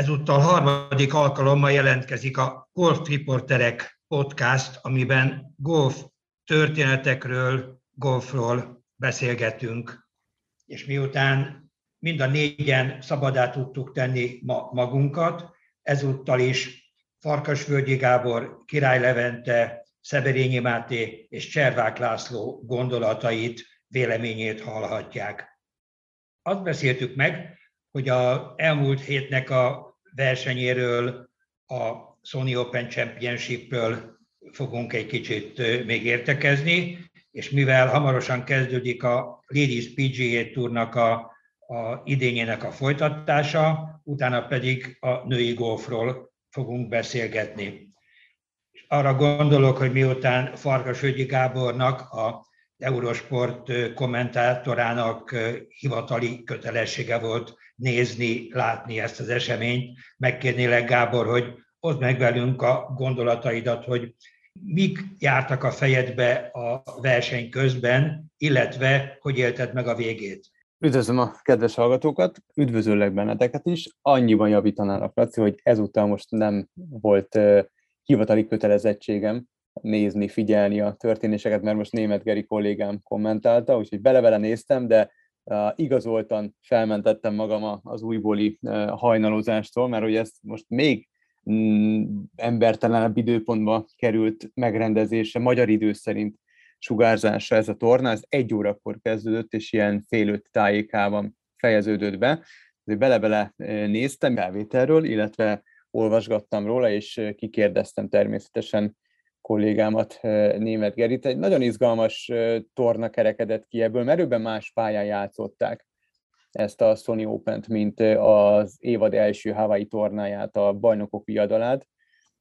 Ezúttal harmadik alkalommal jelentkezik a Golf Reporterek podcast, amiben golf történetekről, golfról beszélgetünk. És miután mind a négyen szabadá tudtuk tenni ma magunkat, ezúttal is Farkasvölgyi Gábor, Király Levente, Szeberényi Máté és Cservák László gondolatait, véleményét hallhatják. Azt beszéltük meg, hogy a elmúlt hétnek a versenyéről, a Sony Open Championship-ről fogunk egy kicsit még értekezni, és mivel hamarosan kezdődik a Ladies PGA Tournak a, a idényének a folytatása, utána pedig a női golfról fogunk beszélgetni. És arra gondolok, hogy miután Farkas Ögyi Gábornak, a Eurosport kommentátorának hivatali kötelessége volt nézni, látni ezt az eseményt. Megkérnélek, Gábor, hogy oszd meg velünk a gondolataidat, hogy mik jártak a fejedbe a verseny közben, illetve hogy élted meg a végét. Üdvözlöm a kedves hallgatókat, üdvözöllek benneteket is. Annyiban javítanának, Laci, hogy ezúttal most nem volt hivatali kötelezettségem nézni, figyelni a történéseket, mert most német Geri kollégám kommentálta, úgyhogy belevele néztem, de igazoltan felmentettem magam az újbóli hajnalozástól, mert hogy ezt most még mm, embertelenebb időpontba került megrendezése, magyar idő szerint sugárzása ez a torna, ez egy órakor kezdődött, és ilyen fél öt tájékában fejeződött be. Bele-bele néztem felvételről, illetve olvasgattam róla, és kikérdeztem természetesen kollégámat, német Gerit. Egy nagyon izgalmas torna kerekedett ki ebből, mert őben más pályán játszották ezt a Sony Open-t, mint az évad első Hawaii tornáját, a bajnokok viadalát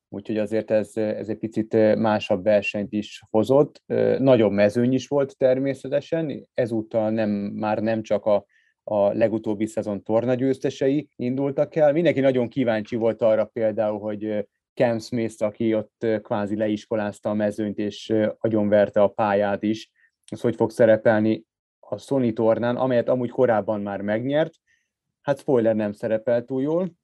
úgyhogy azért ez, ez egy picit másabb versenyt is hozott. Nagyobb mezőny is volt természetesen, ezúttal nem, már nem csak a, a legutóbbi szezon tornagyőztesei indultak el. Mindenki nagyon kíváncsi volt arra például, hogy Cam Smith, aki ott kvázi leiskolázta a mezőnyt és agyonverte a pályát is, az hogy fog szerepelni a Sony tornán, amelyet amúgy korábban már megnyert. Hát spoiler nem szerepelt túl jól,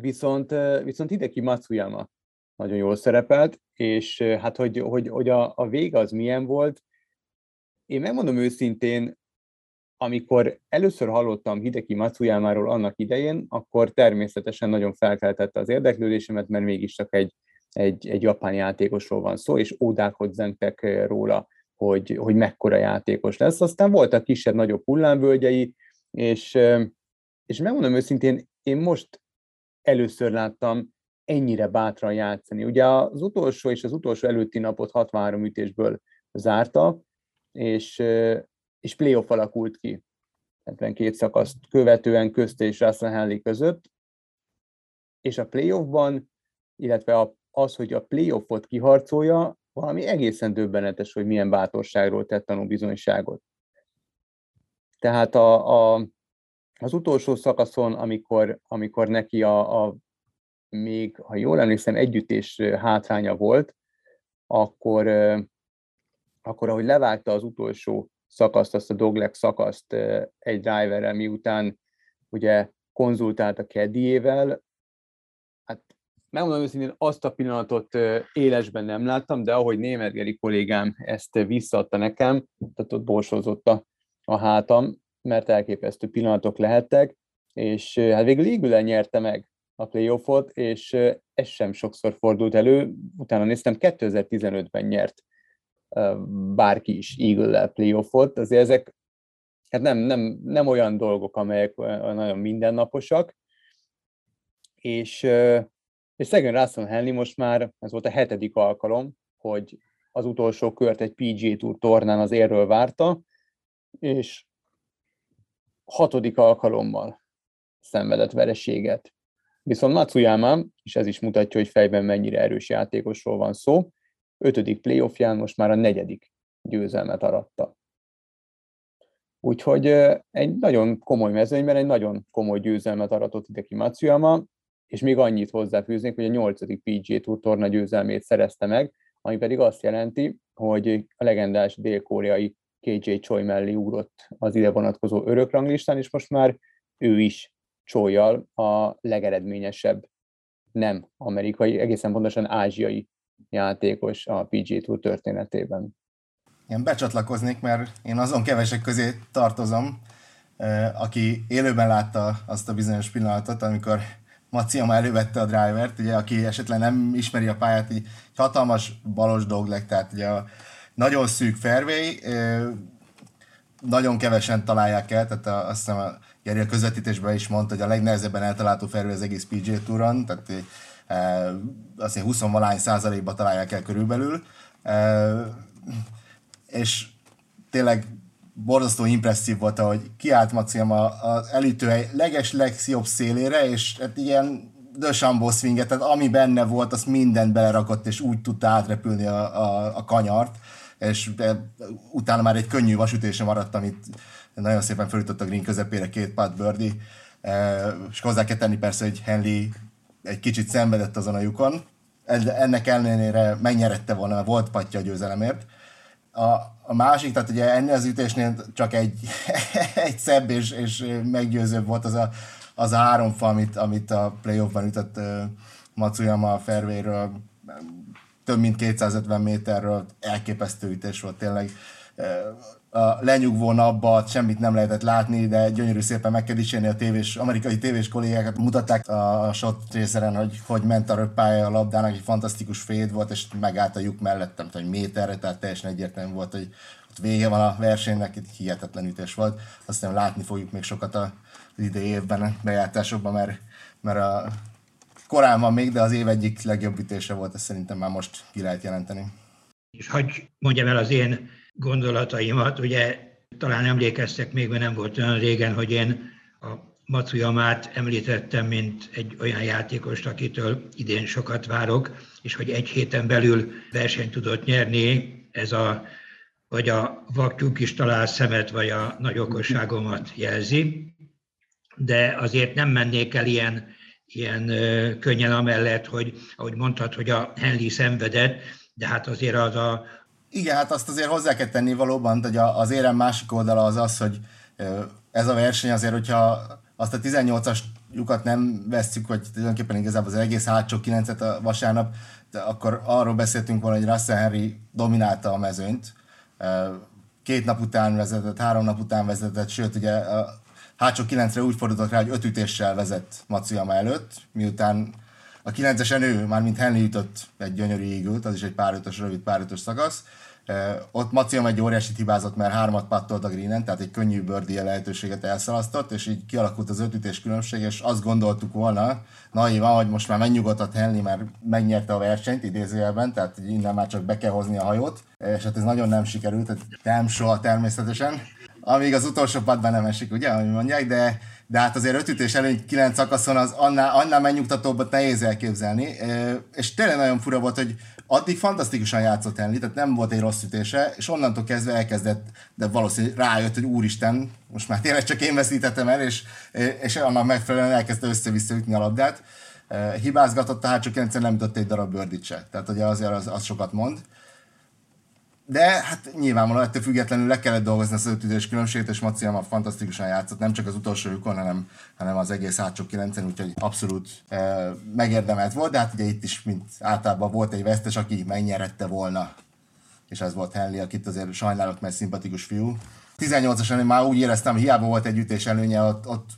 Viszont, viszont Hideki Matsuyama nagyon jól szerepelt, és hát hogy, hogy, hogy a, a vége az milyen volt, én megmondom őszintén, amikor először hallottam Hideki Matsuyamáról annak idején, akkor természetesen nagyon felkeltette az érdeklődésemet, mert mégiscsak egy, egy, egy japán játékosról van szó, és ódákot zentek róla, hogy, hogy mekkora játékos lesz. Aztán voltak kisebb-nagyobb hullámvölgyei, és, és megmondom őszintén, én most először láttam ennyire bátran játszani. Ugye az utolsó és az utolsó előtti napot 63 ütésből zárta, és, és playoff alakult ki. 72 szakaszt követően közt és Russell Henley között, és a playoffban, illetve az, hogy a playoffot kiharcolja, valami egészen döbbenetes, hogy milyen bátorságról tett tanúbizonyságot. Tehát a, a, az utolsó szakaszon, amikor, amikor neki a, a még, ha jól emlékszem, együttés hátránya volt, akkor, akkor ahogy levágta az utolsó szakaszt, azt a dogleg szakaszt egy driverrel, miután ugye konzultált a keddiével, hát megmondom őszintén, azt a pillanatot élesben nem láttam, de ahogy német Geri kollégám ezt visszaadta nekem, tehát ott borsozott a, a hátam, mert elképesztő pillanatok lehettek, és hát végül Eagle nyerte meg a playoffot, és ez sem sokszor fordult elő. Utána néztem, 2015-ben nyert bárki is Eagle-lel playoffot, azért ezek hát nem, nem, nem olyan dolgok, amelyek nagyon mindennaposak, és, és szegény Russell Henley most már, ez volt a hetedik alkalom, hogy az utolsó kört egy PGA Tour tornán az érről várta, és hatodik alkalommal szenvedett vereséget. Viszont Matsuyama, és ez is mutatja, hogy fejben mennyire erős játékosról van szó, ötödik playoffján most már a negyedik győzelmet aratta. Úgyhogy egy nagyon komoly mezőnyben egy nagyon komoly győzelmet aratott ide ki Matsuyama, és még annyit hozzáfűznék, hogy a nyolcadik PGA Tour torna győzelmét szerezte meg, ami pedig azt jelenti, hogy a legendás dél-koreai KJ Choi mellé ugrott az ide vonatkozó örökranglistán, és most már ő is csójjal a legeredményesebb nem amerikai, egészen pontosan ázsiai játékos a PG Tour történetében. Én becsatlakoznék, mert én azon kevesek közé tartozom, aki élőben látta azt a bizonyos pillanatot, amikor Maciama elővette a drivert, ugye, aki esetleg nem ismeri a pályát, így hatalmas balos dogleg, tehát ugye a nagyon szűk fairway, nagyon kevesen találják el, tehát azt hiszem a Geri a közvetítésben is mondta, hogy a legnehezebben eltalálható fairway az egész PG Touron, tehát azt hiszem 20 valány százalékban találják el körülbelül, és tényleg borzasztó impresszív volt, hogy kiállt Maciam az elütőhely leges legjobb szélére, és hát ilyen Dösambó swinget, tehát ami benne volt, azt mindent belerakott, és úgy tudta átrepülni a, a, a kanyart, és utána már egy könnyű vasütése maradt, amit nagyon szépen felütött a green közepére két pad birdie, és hozzá kell tenni persze, hogy Henley egy kicsit szenvedett azon a lyukon, ennek ellenére megnyerette volna, mert volt patja a győzelemért, a, a másik, tehát ugye ennél az ütésnél csak egy, egy szebb és, és meggyőzőbb volt az a, az a három fa, amit, amit a playoffban ütött uh, Matsuyama a fairwayről, több mint 250 méterről, elképesztő ütés volt tényleg. Uh, lenyugvó napban semmit nem lehetett látni, de gyönyörű szépen meg kell dicsérni a tévés, amerikai tévés kollégákat. Mutatták a shot részeren, hogy hogy ment a röppája a labdának, egy fantasztikus féd volt, és megállt a lyuk mellettem, egy méterre, tehát teljesen egyértelmű volt, hogy ott vége van a versenynek, itt hihetetlen ütés volt. Aztán látni fogjuk még sokat az idei évben a bejátásokban, mert, mert a korán van még, de az év egyik legjobb ütése volt, ezt szerintem már most ki lehet jelenteni. És hogy mondjam el az én gondolataimat. Ugye talán emlékeztek még, mert nem volt olyan régen, hogy én a Matsuyamát említettem, mint egy olyan játékost, akitől idén sokat várok, és hogy egy héten belül versenyt tudott nyerni, ez a vagy a vaktyúk is talál szemet, vagy a nagy okosságomat jelzi. De azért nem mennék el ilyen, ilyen könnyen amellett, hogy ahogy mondtad, hogy a Henley szenvedett, de hát azért az a, igen, hát azt azért hozzá kell tenni valóban, hogy az érem másik oldala az az, hogy ez a verseny azért, hogyha azt a 18-as lyukat nem veszük, vagy tulajdonképpen igazából az egész hátsó 9-et a vasárnap, de akkor arról beszéltünk volna, hogy Russell Henry dominálta a mezőnyt. Két nap után vezetett, három nap után vezetett, sőt ugye a hátsó 9-re úgy fordultak rá, hogy öt ütéssel vezet Matsuyama előtt, miután a 9-esen ő, már mint Henley jutott egy gyönyörű ígült, az is egy párötös, rövid párötös szakasz, ott Maciam egy óriási hibázott, mert hármat pattolt a greenen, tehát egy könnyű birdie lehetőséget elszalasztott, és így kialakult az ötütés különbség, és azt gondoltuk volna, naivan, hogy most már megnyugodott Henley, mert megnyerte a versenyt idézőjelben, tehát innen már csak be kell hozni a hajót, és hát ez nagyon nem sikerült, tehát nem soha természetesen, amíg az utolsó padban nem esik, ugye, ahogy mondják, de de hát azért ötütés előny kilenc szakaszon az annál, annál megnyugtatóbbat nehéz elképzelni, és tényleg nagyon fura volt, hogy addig fantasztikusan játszott Henley, tehát nem volt egy rossz ütése, és onnantól kezdve elkezdett, de valószínűleg rájött, hogy úristen, most már tényleg csak én veszítettem el, és, és annak megfelelően elkezdte össze-vissza ütni a labdát. Hibázgatott, tehát csak nem jutott egy darab bőrdit. Tehát ugye azért az, az sokat mond de hát nyilvánvalóan ettől függetlenül le kellett dolgozni az ötüdős különbséget, és Maciama fantasztikusan játszott, nem csak az utolsó lyukon, hanem, hanem az egész hátsó kilencen, úgyhogy abszolút e, megérdemelt volt, de hát ugye itt is, mint általában volt egy vesztes, aki megnyerette volna, és ez volt Henley, akit azért sajnálok, mert szimpatikus fiú. 18-asan én már úgy éreztem, hiába volt egy ütés előnye, ott, ott,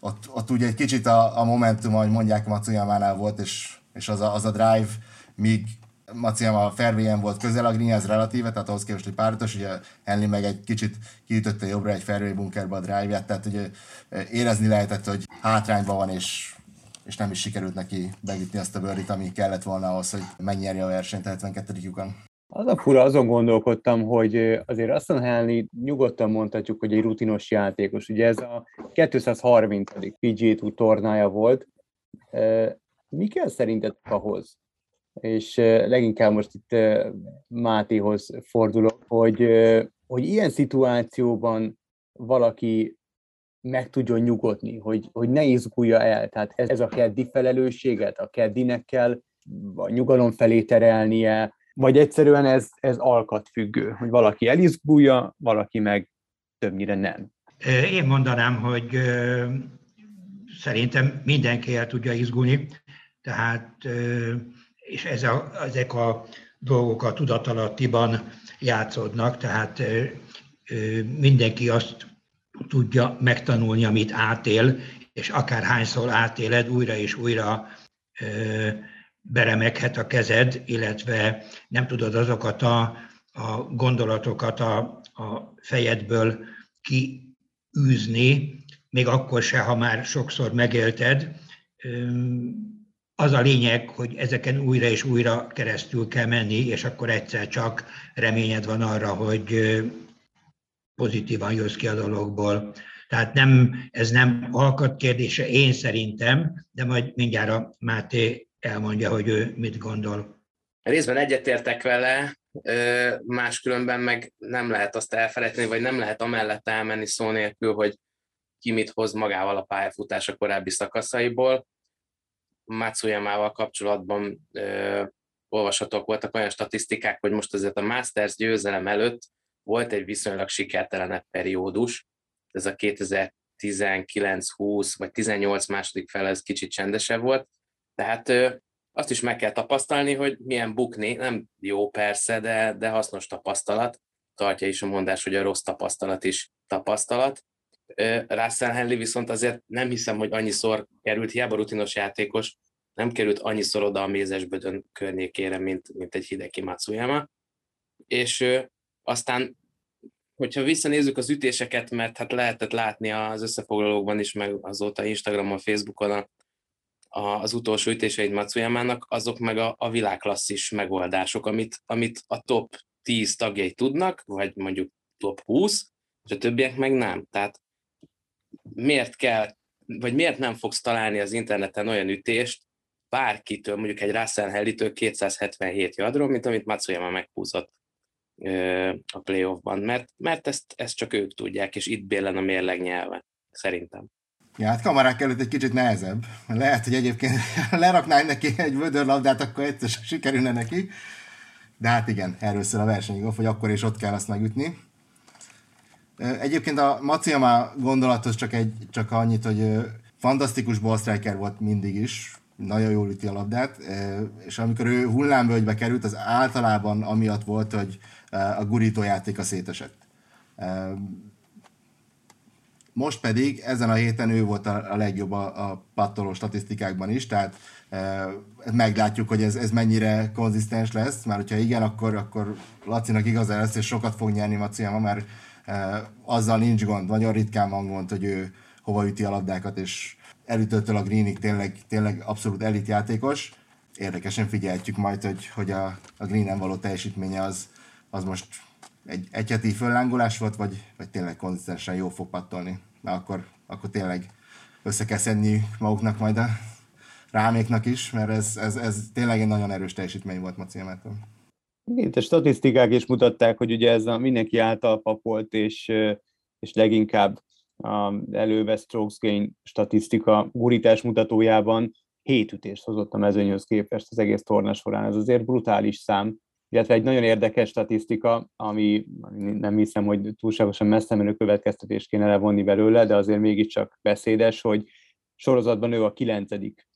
ott, ott ugye egy kicsit a, a momentum, ahogy mondják, Matsuyamánál volt, és, és az, a, az a drive, míg Maciam a fairway volt közel a greenhez relatíve, tehát ahhoz képest, hogy páratos, ugye Henley meg egy kicsit kiütötte jobbra egy fairway bunkerbe a drive-ját, tehát ugye érezni lehetett, hogy hátrányban van, és, és nem is sikerült neki beütni azt a birdit, ami kellett volna ahhoz, hogy megnyerje a versenyt a 72. lyukon. Az a fura, azon gondolkodtam, hogy azért azt Henley nyugodtan mondhatjuk, hogy egy rutinos játékos. Ugye ez a 230. PGA Tour tornája volt. Mi kell szerinted ahhoz, és leginkább most itt Mátéhoz fordulok, hogy, hogy ilyen szituációban valaki meg tudjon nyugodni, hogy, hogy ne izgulja el. Tehát ez, ez a keddi felelősséget, a keddinek kell a nyugalom felé terelnie, vagy egyszerűen ez, ez alkatfüggő, hogy valaki elizgulja, valaki meg többnyire nem. Én mondanám, hogy szerintem mindenki el tudja izgulni, tehát és ez a, ezek a dolgok a tudatalattiban játszódnak, tehát mindenki azt tudja megtanulni, amit átél, és akár hányszor átéled, újra és újra beremeghet a kezed, illetve nem tudod azokat a, a gondolatokat a, a fejedből kiűzni, még akkor se, ha már sokszor megélted. Az a lényeg, hogy ezeken újra és újra keresztül kell menni, és akkor egyszer csak reményed van arra, hogy pozitívan jössz ki a dologból. Tehát nem, ez nem alkat kérdése, én szerintem, de majd mindjárt a Máté elmondja, hogy ő mit gondol. Részben egyetértek vele, máskülönben meg nem lehet azt elfelejteni, vagy nem lehet amellett elmenni szó nélkül, hogy ki mit hoz magával a pályafutása korábbi szakaszaiból. Matsuyamával kapcsolatban ö, olvashatók voltak olyan statisztikák, hogy most azért a Masters győzelem előtt volt egy viszonylag sikertelenebb periódus, ez a 2019-20 vagy 18 második fel ez kicsit csendesebb volt, tehát ö, azt is meg kell tapasztalni, hogy milyen bukni, nem jó persze, de, de hasznos tapasztalat. Tartja is a mondás, hogy a rossz tapasztalat is tapasztalat. Russell Henley viszont azért nem hiszem, hogy annyiszor került, hiába rutinos játékos, nem került annyiszor oda a mézesbödön környékére, mint, mint egy Hideki Matsuyama. És aztán, hogyha visszanézzük az ütéseket, mert hát lehetett látni az összefoglalókban is, meg azóta Instagramon, Facebookon a, a, az utolsó ütéseit Matsuyamának, azok meg a, a világklasszis megoldások, amit, amit a top 10 tagjai tudnak, vagy mondjuk top 20, és a többiek meg nem. Tehát miért kell, vagy miért nem fogsz találni az interneten olyan ütést, bárkitől, mondjuk egy Russell Helly-től 277 yardról, mint amit Matsuyama meghúzott a playoffban, mert, mert ezt, ezt csak ők tudják, és itt béllen a mérleg nyelve, szerintem. Ja, hát kamarák előtt egy kicsit nehezebb. Lehet, hogy egyébként leraknál neki egy vödörlabdát, akkor egyszer sikerülne neki. De hát igen, erről szól a verseny, hogy akkor is ott kell azt megütni. Egyébként a Maciama gondolatos csak, egy, csak annyit, hogy fantasztikus ballstriker volt mindig is, nagyon jól üti a labdát, és amikor ő hullámvölgybe került, az általában amiatt volt, hogy a gurító játéka szétesett. Most pedig ezen a héten ő volt a, legjobb a, a pattoló statisztikákban is, tehát meglátjuk, hogy ez, ez mennyire konzisztens lesz, mert hogyha igen, akkor, akkor Lacinak igaza lesz, és sokat fog nyerni Maciama, mert azzal nincs gond, nagyon ritkán van gond, hogy ő hova üti a labdákat, és elütöttől a Greenig tényleg, tényleg abszolút elit játékos. Érdekesen figyelhetjük majd, hogy, hogy a, a Greenen való teljesítménye az, az most egy egyheti föllángolás volt, vagy, vagy tényleg konzisztensen jó fog pattolni. Na akkor, akkor tényleg össze kell szedni maguknak majd a ráméknak is, mert ez, ez, ez tényleg egy nagyon erős teljesítmény volt Maciamától. Igen, a statisztikák is mutatták, hogy ugye ez a mindenki által papolt, és, és leginkább a előve strokes gain statisztika gurítás mutatójában hét ütést hozott a mezőnyhöz képest az egész torna során. Ez azért brutális szám, illetve egy nagyon érdekes statisztika, ami nem hiszem, hogy túlságosan messze menő következtetést kéne levonni belőle, de azért mégiscsak beszédes, hogy sorozatban ő a kilencedik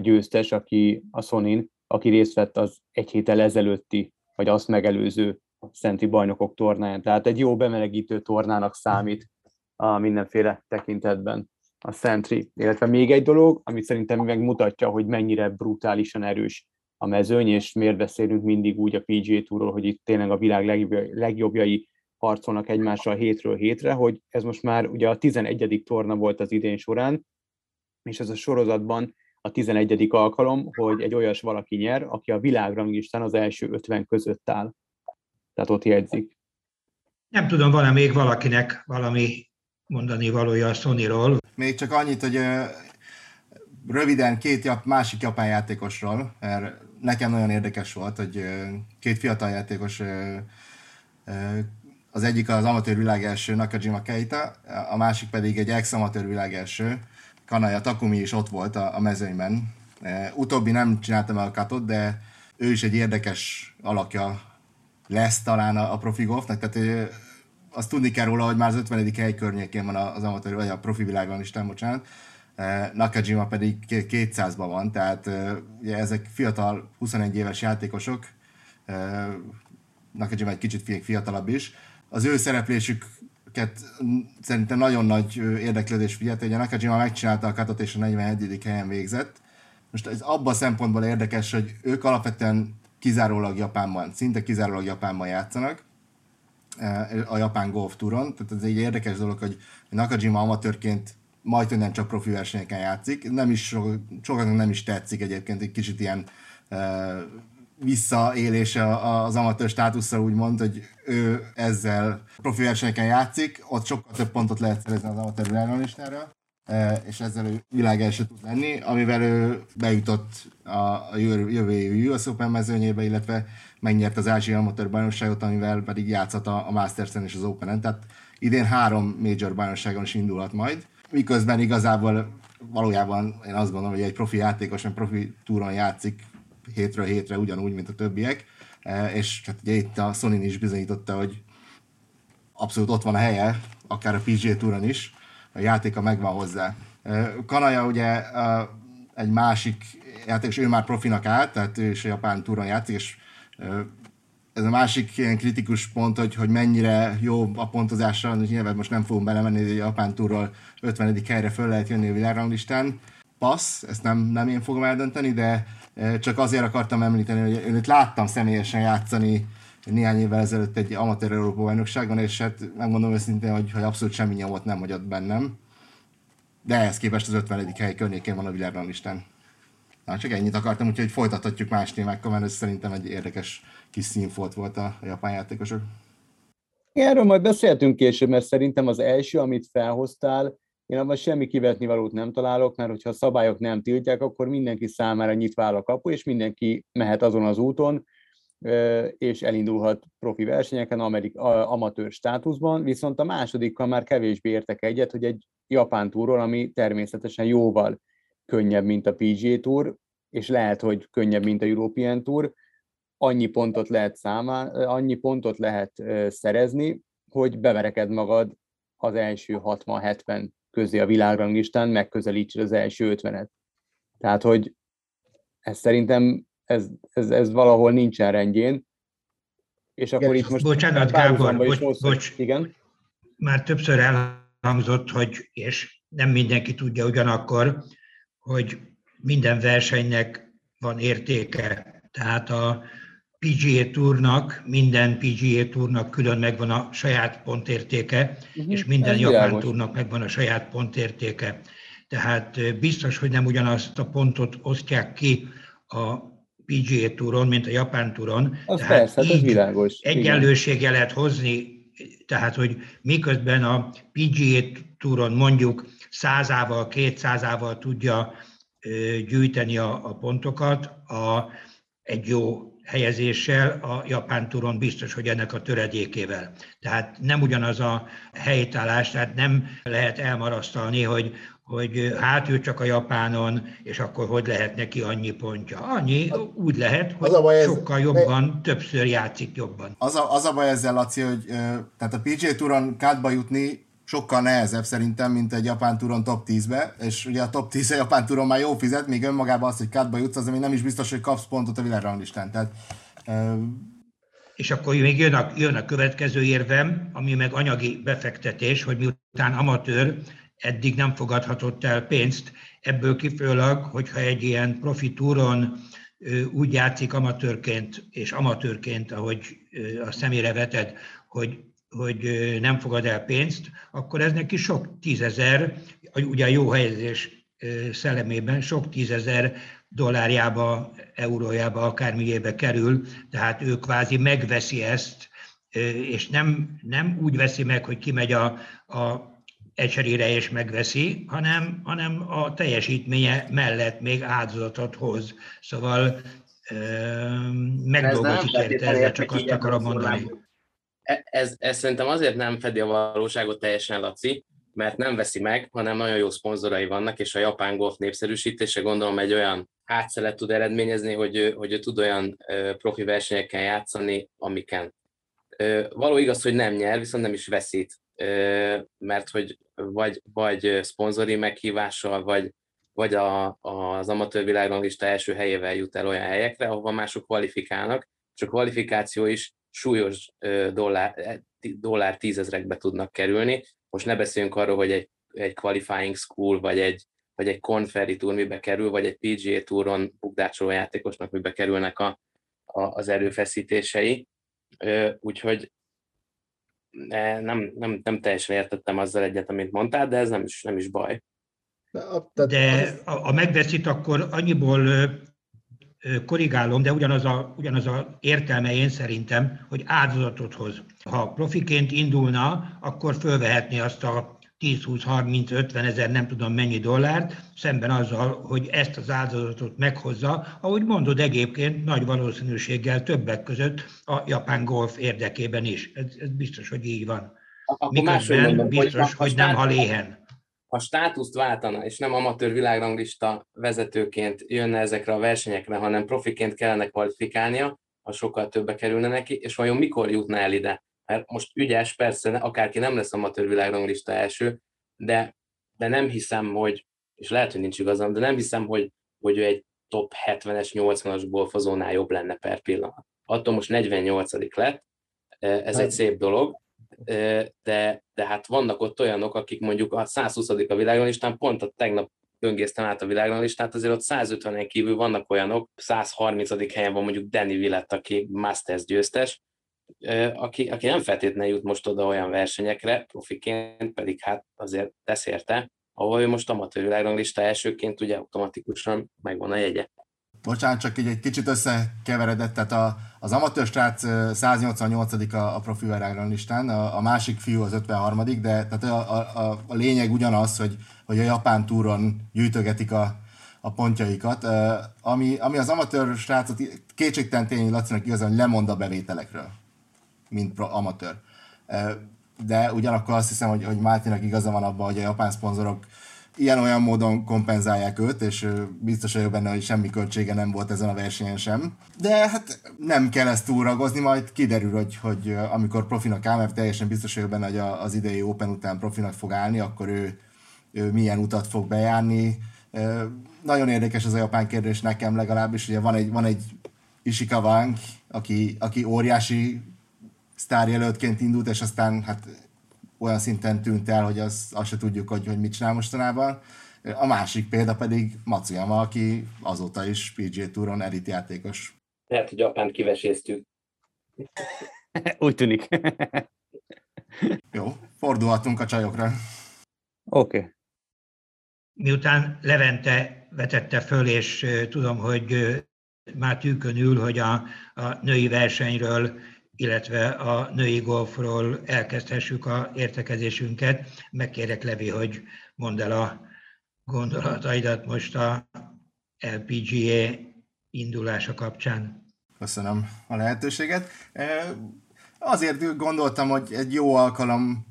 győztes, aki a Sonin, aki részt vett az egy héttel ezelőtti vagy azt megelőző szenti bajnokok tornáján. Tehát egy jó bemelegítő tornának számít a mindenféle tekintetben a Sentry. Illetve még egy dolog, ami szerintem megmutatja, hogy mennyire brutálisan erős a mezőny, és miért beszélünk mindig úgy a PGA Tourról, hogy itt tényleg a világ legjobbjai harcolnak egymással hétről hétre, hogy ez most már ugye a 11. torna volt az idén során, és ez a sorozatban a 11. alkalom, hogy egy olyas valaki nyer, aki a világranglistán az első 50 között áll. Tehát ott jegyzik. Nem tudom, van még valakinek valami mondani valója a Sony-ról. Még csak annyit, hogy röviden két jap, másik japán játékosról, mert nekem nagyon érdekes volt, hogy két fiatal játékos, az egyik az amatőr világ első Nakajima Keita, a másik pedig egy ex-amatőr világ első, Kanaya Takumi is ott volt a, a mezőnyben. E, utóbbi nem csináltam el a katot, de ő is egy érdekes alakja lesz talán a, a profi golfnak, tehát ő, azt tudni kell róla, hogy már az 50. hely környékén van az amatőr, vagy a profi világban is, nem bocsánat. Nakajima pedig 200-ban van, tehát ugye ezek fiatal, 21 éves játékosok, Nakajima egy kicsit fiatalabb is. Az ő szereplésüket szerintem nagyon nagy érdeklődés figyelt, a Nakajima megcsinálta a katot és a 41. helyen végzett. Most ez abban a szempontból érdekes, hogy ők alapvetően kizárólag Japánban, szinte kizárólag Japánban játszanak, a japán golf túron, tehát ez egy érdekes dolog, hogy Nakajima amatőrként majd nem csak profi versenyeken játszik, nem is sokaknak nem is tetszik egyébként, egy kicsit ilyen visszaélése az amatőr státusszal úgymond, hogy ő ezzel profi versenyeken játszik, ott sokkal több pontot lehet szerezni az amatőr világrangistára, e, és ezzel ő világ első tud lenni, amivel ő bejutott a jövő évi US Open mezőnyébe, illetve megnyert az Ázsia Amatőr bajnokságot, amivel pedig játszott a Masters-en és az Open-en, tehát idén három major bajnokságon is indulhat majd, miközben igazából valójában én azt gondolom, hogy egy profi játékos, egy profi túron játszik hétről hétre ugyanúgy, mint a többiek, e, és hát ugye itt a Sony is bizonyította, hogy abszolút ott van a helye, akár a PGA Touron is, a játéka megvan hozzá. E, Kanaja ugye egy másik játékos, ő már profinak állt, tehát ő is a japán túron játszik, és e, ez a másik ilyen kritikus pont, hogy, hogy mennyire jó a pontozásra, nyilván most nem fogunk belemenni, hogy a japán túról 50. helyre föl lehet jönni a világranglistán. Passz, ezt nem, nem én fogom eldönteni, de csak azért akartam említeni, hogy itt láttam személyesen játszani néhány évvel ezelőtt egy amatőr Európa bajnokságon, és hát megmondom őszintén, hogy, hogy abszolút semmi nyomot nem hagyott bennem. De ehhez képest az 50. hely környékén van a világranglistán. Na, csak ennyit akartam, úgyhogy folytathatjuk más témákkal, mert ez szerintem egy érdekes kis színfolt volt a japán játékosok. Erről majd beszéltünk később, mert szerintem az első, amit felhoztál, én abban semmi kivetni valót nem találok, mert hogyha a szabályok nem tiltják, akkor mindenki számára nyitva áll a kapu, és mindenki mehet azon az úton, és elindulhat profi versenyeken, amerik, amatőr státuszban, viszont a másodikkal már kevésbé értek egyet, hogy egy japán túról, ami természetesen jóval könnyebb, mint a PGA Tour, és lehet, hogy könnyebb, mint a European Tour, annyi pontot lehet számán, annyi pontot lehet szerezni, hogy bevereked magad az első 60-70 közé a világranglistán, megközelítsd az első 50-et. Tehát, hogy ez szerintem ez, ez, ez valahol nincsen rendjén, és akkor igen, itt most... Bocsánat, Gábor, bocs, bocs, bocs, igen? Már többször elhangzott, hogy, és nem mindenki tudja ugyanakkor, hogy minden versenynek van értéke. Tehát a PGA Tournak, minden PGA Tournak külön megvan a saját pontértéke, uh-huh, és minden Japán Tournak megvan a saját pontértéke. Tehát biztos, hogy nem ugyanazt a pontot osztják ki a PGA Touron, mint a Japán Touron. Az tehát persze, hát így ez világos. Egyenlősége lehet hozni, tehát hogy miközben a PGA Touron mondjuk százával, kétszázával tudja gyűjteni a, a pontokat, a, egy jó helyezéssel a japán turon biztos, hogy ennek a töredékével. Tehát nem ugyanaz a helytállás, tehát nem lehet elmarasztalni, hogy, hogy hát ő csak a japánon, és akkor hogy lehet neki annyi pontja. Annyi, úgy lehet, hogy az a baj, sokkal jobban, de... többször játszik jobban. Az a, az a baj ezzel, Laci, hogy tehát a PJ Touron kádba jutni sokkal nehezebb szerintem, mint egy japán túron top 10-be, és ugye a top 10 a japán túron már jó fizet, még önmagában az, hogy kátba jutsz, az ami nem is biztos, hogy kapsz pontot a világranglistán. Tehát, uh... És akkor még jön a, jön a következő érvem, ami meg anyagi befektetés, hogy miután amatőr, eddig nem fogadhatott el pénzt, ebből kifőleg, hogyha egy ilyen profi túron úgy játszik amatőrként, és amatőrként, ahogy a szemére veted, hogy hogy nem fogad el pénzt, akkor ez neki sok tízezer, ugye a jó helyezés szellemében sok tízezer dollárjába, eurójába, akármilyébe kerül, tehát ő kvázi megveszi ezt, és nem, nem úgy veszi meg, hogy kimegy a, a ecserére és megveszi, hanem, hanem a teljesítménye mellett még áldozatot hoz. Szóval megdolgozik érte, ezzel csak azt akarom mondani. E, ez, ez szerintem azért nem fedi a valóságot teljesen, Laci, mert nem veszi meg, hanem nagyon jó szponzorai vannak, és a japán golf népszerűsítése gondolom egy olyan hátszelet tud eredményezni, hogy ő, hogy ő tud olyan profi versenyeken játszani, amiken. Való igaz, hogy nem nyer, viszont nem is veszít. mert hogy vagy, vagy szponzori meghívással, vagy, vagy a, az amatőr világranglista első helyével jut el olyan helyekre, ahova mások kvalifikálnak, és a kvalifikáció is súlyos dollár, e, dollár tízezrekbe tudnak kerülni. Most ne beszéljünk arról, hogy egy, egy qualifying school, vagy egy, vagy egy Conferi túr mibe kerül, vagy egy PGA túron bukdácsoló játékosnak mibe kerülnek a, a, az erőfeszítései. Úgyhogy nem, nem, nem teljesen értettem azzal egyet, amit mondtál, de ez nem is, nem is baj. De a, megveszít akkor annyiból korrigálom, de ugyanaz a, ugyanaz a értelme én szerintem, hogy áldozatot hoz. Ha profiként indulna, akkor fölvehetné azt a 10-20-30-50 ezer, nem tudom mennyi dollárt, szemben azzal, hogy ezt az áldozatot meghozza, ahogy mondod egyébként nagy valószínűséggel többek között a japán golf érdekében is. Ez, ez biztos, hogy így van. Miközben mondom, biztos, hogy, hogy nem haléhen ha státuszt váltana, és nem amatőr világranglista vezetőként jönne ezekre a versenyekre, hanem profiként kellene kvalifikálnia, ha sokkal többe kerülne neki, és vajon mikor jutna el ide? Mert most ügyes, persze, akárki nem lesz amatőr világranglista első, de, de nem hiszem, hogy, és lehet, hogy nincs igazam, de nem hiszem, hogy, hogy ő egy top 70-es, 80-as golfozónál jobb lenne per pillanat. Attól most 48 lett, ez egy hát- szép dolog, de, de hát vannak ott olyanok, akik mondjuk a 120. a világranglistán, pont a tegnap böngésztem át a világranglistát, azért ott 150-en kívül vannak olyanok, 130. helyen van mondjuk Danny Willett, aki Masters győztes, aki, aki nem feltétlenül jut most oda olyan versenyekre, profiként pedig hát azért tesz érte, ahol ő most amatőr világranglista elsőként ugye automatikusan megvan a jegye bocsánat, csak így egy kicsit összekeveredett, tehát a, az amatőr strác 188 a, a profi listán, a, a, másik fiú az 53 de tehát a, a, a lényeg ugyanaz, hogy, hogy a japán túron gyűjtögetik a, a pontjaikat. Ami, ami az amatőr srácot kétségtelen tény, Lacinak igazán, hogy lemond a bevételekről, mint pro, amatőr. De ugyanakkor azt hiszem, hogy, hogy Mártinak igaza van abban, hogy a japán szponzorok ilyen-olyan módon kompenzálják őt, és biztos vagyok benne, hogy semmi költsége nem volt ezen a versenyen sem. De hát nem kell ezt túlragozni, majd kiderül, hogy, hogy amikor profinak áll, mert teljesen biztos vagyok benne, hogy az idei Open után profinak fog állni, akkor ő, ő milyen utat fog bejárni. Nagyon érdekes az a japán kérdés nekem legalábbis, ugye van egy, van egy Ishikawa Wang, aki, aki óriási sztárjelöltként indult, és aztán hát olyan szinten tűnt el, hogy az, azt se tudjuk, hogy, hogy mit csinál mostanában. A másik példa pedig Matsuyama, aki azóta is PGA Touron elit játékos. Lehet, hogy Japánt kiveséztük. Úgy tűnik. Jó, fordulhatunk a csajokra. Oké. Okay. Miután Levente vetette föl, és tudom, hogy már tűkön ül, hogy a, a női versenyről illetve a női golfról elkezdhessük a értekezésünket. Megkérek Levi, hogy mondd el a gondolataidat most a LPGA indulása kapcsán. Köszönöm a lehetőséget. Azért gondoltam, hogy egy jó alkalom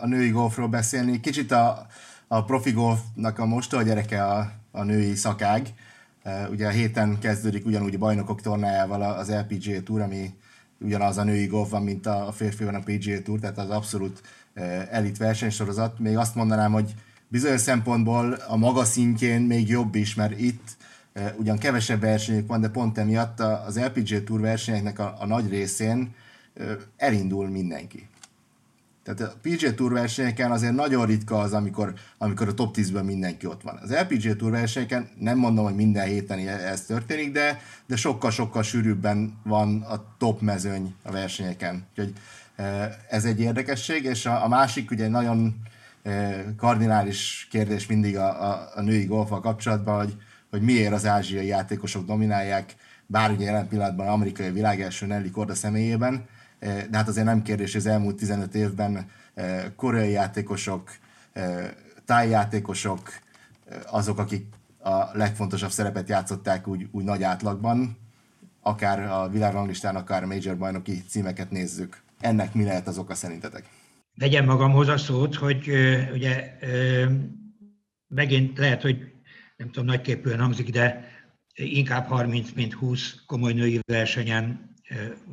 a női golfról beszélni. Kicsit a, a profi golfnak a mostoha gyereke a, a női szakág. Ugye a héten kezdődik ugyanúgy a bajnokok tornájával az LPGA Tour, ami ugyanaz a női golf van, mint a férfiban a PGA Tour, tehát az abszolút eh, elit versenysorozat. Még azt mondanám, hogy bizonyos szempontból a maga szintjén még jobb is, mert itt eh, ugyan kevesebb versenyük van, de pont emiatt az LPGA Tour versenyeknek a, a nagy részén eh, elindul mindenki. Tehát a PGA Tour versenyeken azért nagyon ritka az, amikor, amikor a top 10-ben mindenki ott van. Az LPGA Tour versenyeken nem mondom, hogy minden héten ez történik, de, de sokkal-sokkal sűrűbben van a top mezőny a versenyeken. Úgyhogy e, ez egy érdekesség, és a, a másik ugye nagyon e, kardinális kérdés mindig a, a, a női golfval kapcsolatban, hogy, hogy miért az ázsiai játékosok dominálják, bár ugye jelen pillanatban amerikai világ első Nelly Korda személyében, de hát azért nem kérdés, az elmúlt 15 évben koreai játékosok, tájjátékosok, azok, akik a legfontosabb szerepet játszották úgy, úgy nagy átlagban, akár a világrangistán, akár a major bajnoki címeket nézzük. Ennek mi lehet az oka szerintetek? Vegyem magamhoz a szót, hogy ugye megint lehet, hogy nem tudom, nagyképűen hangzik, de inkább 30, mint 20 komoly női versenyen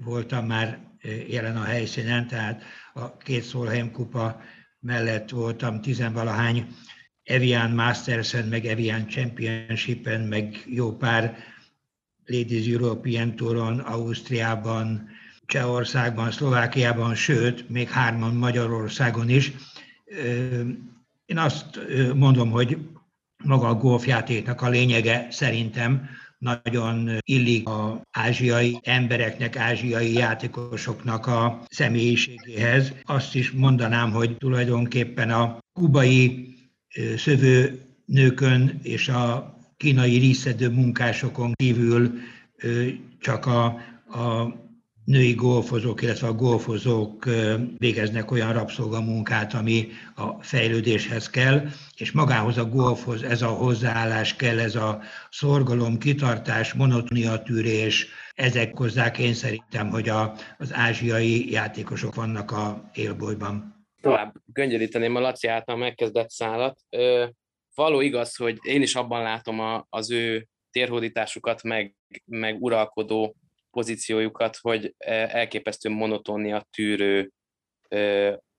voltam már jelen a helyszínen, tehát a két Solheim kupa mellett voltam tizenvalahány Evian Masters-en, meg Evian Championship-en, meg jó pár Ladies European Touron, Ausztriában, Csehországban, Szlovákiában, sőt, még hárman Magyarországon is. Én azt mondom, hogy maga a golfjátéknak a lényege szerintem nagyon illik a ázsiai embereknek, ázsiai játékosoknak a személyiségéhez. Azt is mondanám, hogy tulajdonképpen a kubai szövőnőkön és a kínai ríszedő munkásokon kívül csak a, a női golfozók, illetve a golfozók végeznek olyan rabszolgamunkát, ami a fejlődéshez kell, és magához a golfhoz ez a hozzáállás kell, ez a szorgalom, kitartás, monotonia tűrés, ezek hozzák én szerintem, hogy a, az ázsiai játékosok vannak a élbolyban. Tovább göngyölíteném a Laci által megkezdett szállat. Ö, való igaz, hogy én is abban látom a, az ő térhódításukat, meg, meg uralkodó pozíciójukat, hogy e, elképesztő monotónia tűrő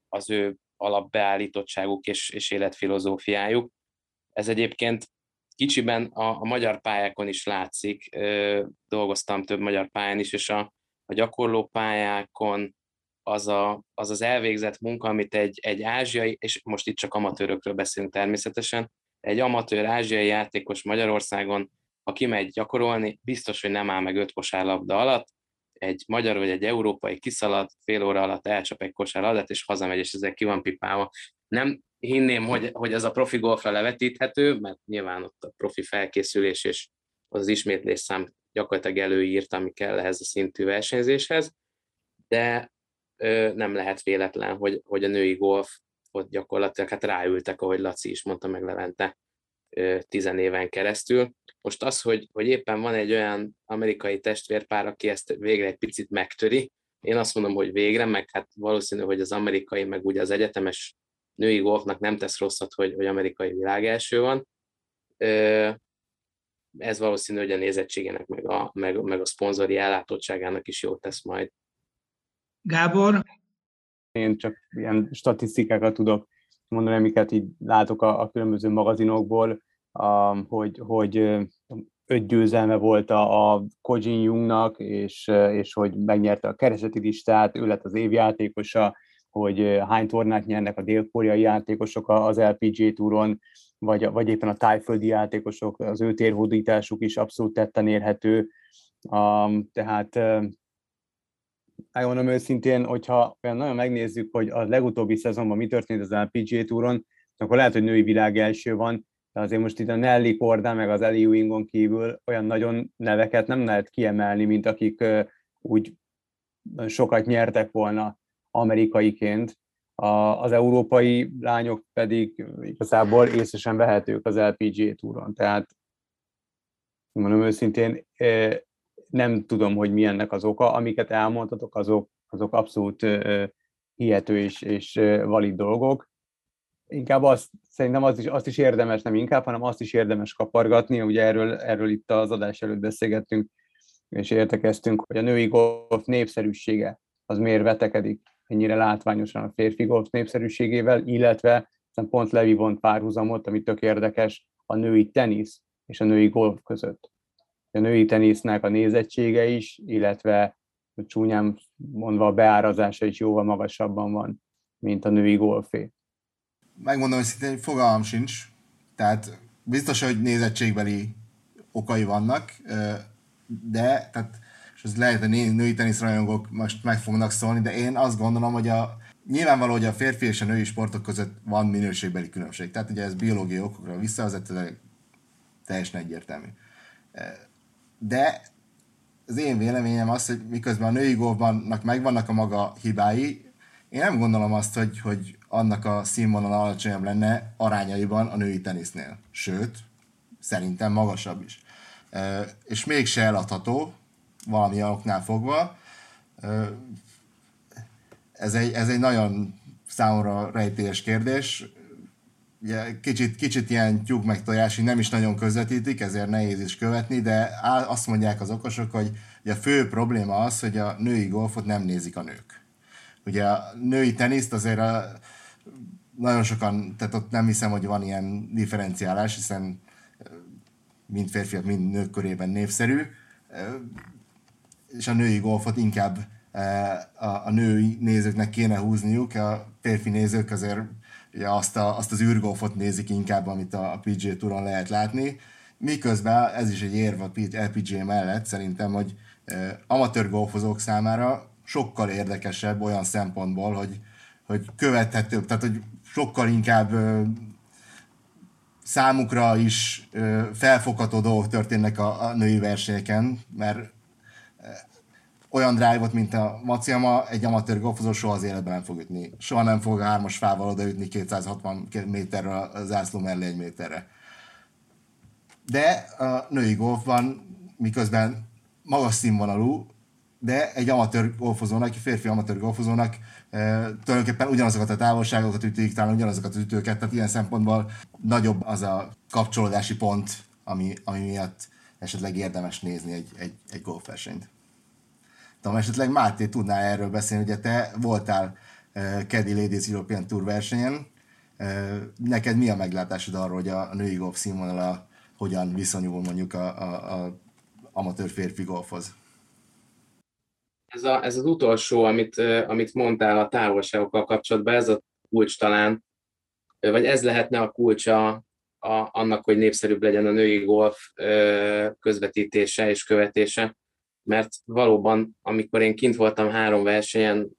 az ő alapbeállítottságuk és, és életfilozófiájuk. Ez egyébként kicsiben a, a magyar pályákon is látszik, dolgoztam több magyar pályán is, és a, a gyakorló pályákon az, a, az az elvégzett munka, amit egy, egy ázsiai, és most itt csak amatőrökről beszélünk természetesen, egy amatőr ázsiai játékos Magyarországon ha kimegy gyakorolni, biztos, hogy nem áll meg öt kosárlabda alatt, egy magyar vagy egy európai kiszalad, fél óra alatt elcsap egy kosárlabdát, és hazamegy, és ezzel ki van pipálva. Nem hinném, hogy, hogy ez a profi golfra levetíthető, mert nyilván ott a profi felkészülés és az ismétlés szám gyakorlatilag előírt, ami kell ehhez a szintű versenyzéshez, de ö, nem lehet véletlen, hogy, hogy a női golf ott gyakorlatilag hát ráültek, ahogy Laci is mondta meg Levente, tizen éven keresztül. Most az, hogy, hogy éppen van egy olyan amerikai testvérpár, aki ezt végre egy picit megtöri, én azt mondom, hogy végre, meg hát valószínű, hogy az amerikai, meg ugye az egyetemes női golfnak nem tesz rosszat, hogy, hogy amerikai világ első van. Ez valószínű, hogy a nézettségének, meg a, meg, meg a szponzori ellátottságának is jót tesz majd. Gábor? Én csak ilyen statisztikákat tudok mondani, amiket így látok a, a különböző magazinokból, hogy, hogy öt győzelme volt a, a Kojin Jungnak, és, és hogy megnyerte a kereseti listát, ő lett az évjátékosa, hogy hány tornát nyernek a dél-koreai játékosok az LPG túron, vagy, vagy éppen a tájföldi játékosok, az ő térhódításuk is abszolút tetten érhető. Um, tehát megmondom őszintén, hogyha olyan nagyon megnézzük, hogy a legutóbbi szezonban mi történt az LPGA túron, akkor lehet, hogy női világ első van, de azért most itt a Nelly Korda meg az Eli Wingon kívül olyan nagyon neveket nem lehet kiemelni, mint akik úgy sokat nyertek volna amerikaiként. A, az európai lányok pedig igazából észre vehetők az LPGA túron. Tehát mondom őszintén, nem tudom, hogy mi ennek az oka. Amiket elmondhatok, azok, azok abszolút hihető és, és valid dolgok. Inkább azt, szerintem az is, azt is érdemes, nem inkább, hanem azt is érdemes kapargatni. Ugye erről, erről itt az adás előtt beszélgettünk, és értekeztünk, hogy a női golf népszerűsége az miért vetekedik ennyire látványosan a férfi golf népszerűségével, illetve pont Levi vont párhuzamot, ami tök érdekes, a női tenisz és a női golf között a női tenisznek a nézettsége is, illetve csúnyán mondva a beárazása is jóval magasabban van, mint a női golfé. Megmondom, hogy szintén fogalmam sincs, tehát biztos, hogy nézettségbeli okai vannak, de tehát, és ez lehet, hogy női teniszrajongók most meg fognak szólni, de én azt gondolom, hogy a, nyilvánvaló, hogy a férfi és a női sportok között van minőségbeli különbség. Tehát ugye ez biológiai okokra visszavezet, teljesen egyértelmű de az én véleményem az, hogy miközben a női golfbannak megvannak a maga hibái, én nem gondolom azt, hogy, hogy annak a színvonal alacsonyabb lenne arányaiban a női tenisznél. Sőt, szerintem magasabb is. És mégse eladható, valami oknál fogva. Ez egy, ez egy nagyon számomra rejtélyes kérdés. kicsit, kicsit ilyen tyúk meg tojás, nem is nagyon közvetítik, ezért nehéz is követni, de azt mondják az okosok, hogy a fő probléma az, hogy a női golfot nem nézik a nők. Ugye a női teniszt azért a, nagyon sokan, tehát ott nem hiszem, hogy van ilyen differenciálás, hiszen mind férfiak, mind nők körében népszerű, és a női golfot inkább a, női nézőknek kéne húzniuk, a férfi nézők azért ugye azt, a, azt az űrgolfot nézik inkább, amit a, a PGA Touron lehet látni, miközben ez is egy érv a LPGA mellett szerintem, hogy amatőr golfozók számára sokkal érdekesebb olyan szempontból, hogy, hogy követhetőbb, tehát hogy sokkal inkább számukra is felfogható dolgok történnek a, a női versenyeken, mert olyan drive-ot, mint a Maciama, egy amatőr golfozó soha az életben nem fog ütni. Soha nem fog a hármas fával odaütni 260 méterre a zászló mellé egy méterre. De a női golfban, miközben magas színvonalú, de egy amatőr golfozónak, egy férfi amatőr golfozónak e, tulajdonképpen ugyanazokat a távolságokat ütik, talán ugyanazokat az ütőket, tehát ilyen szempontból nagyobb az a kapcsolódási pont, ami, ami miatt esetleg érdemes nézni egy, egy, egy golfversenyt. Tudom, esetleg Máté tudnál erről beszélni, ugye te voltál uh, Caddy Ladies European Tour versenyen, uh, neked mi a meglátásod arról, hogy a, a női golf színvonala hogyan viszonyul mondjuk a, a, a amatőr férfi golfhoz? Ez, a, ez az utolsó, amit, amit mondtál a távolságokkal kapcsolatban, ez a kulcs talán, vagy ez lehetne a kulcsa a, annak, hogy népszerűbb legyen a női golf közvetítése és követése, mert valóban, amikor én kint voltam három versenyen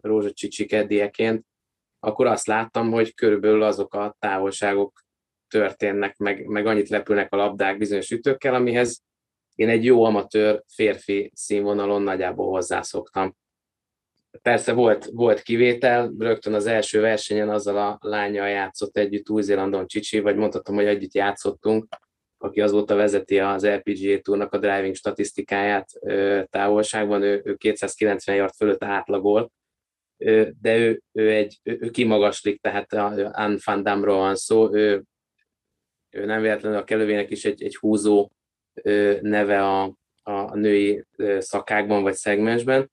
rózsacsicsik eddieként, akkor azt láttam, hogy körülbelül azok a távolságok történnek, meg, meg annyit lepülnek a labdák bizonyos ütőkkel, amihez én egy jó amatőr férfi színvonalon nagyjából hozzászoktam. Persze volt, volt kivétel, rögtön az első versenyen azzal a lányjal játszott együtt Új-Zélandon Csicsi, vagy mondhatom, hogy együtt játszottunk, aki azóta vezeti az LPGA túrnak a driving statisztikáját távolságban, ő, ő 290 yard fölött átlagol, de ő, ő, egy, ő, kimagaslik, tehát Anne van Damról van szó, ő, ő nem véletlenül a kelővének is egy, egy húzó neve a, a női szakákban vagy szegmensben.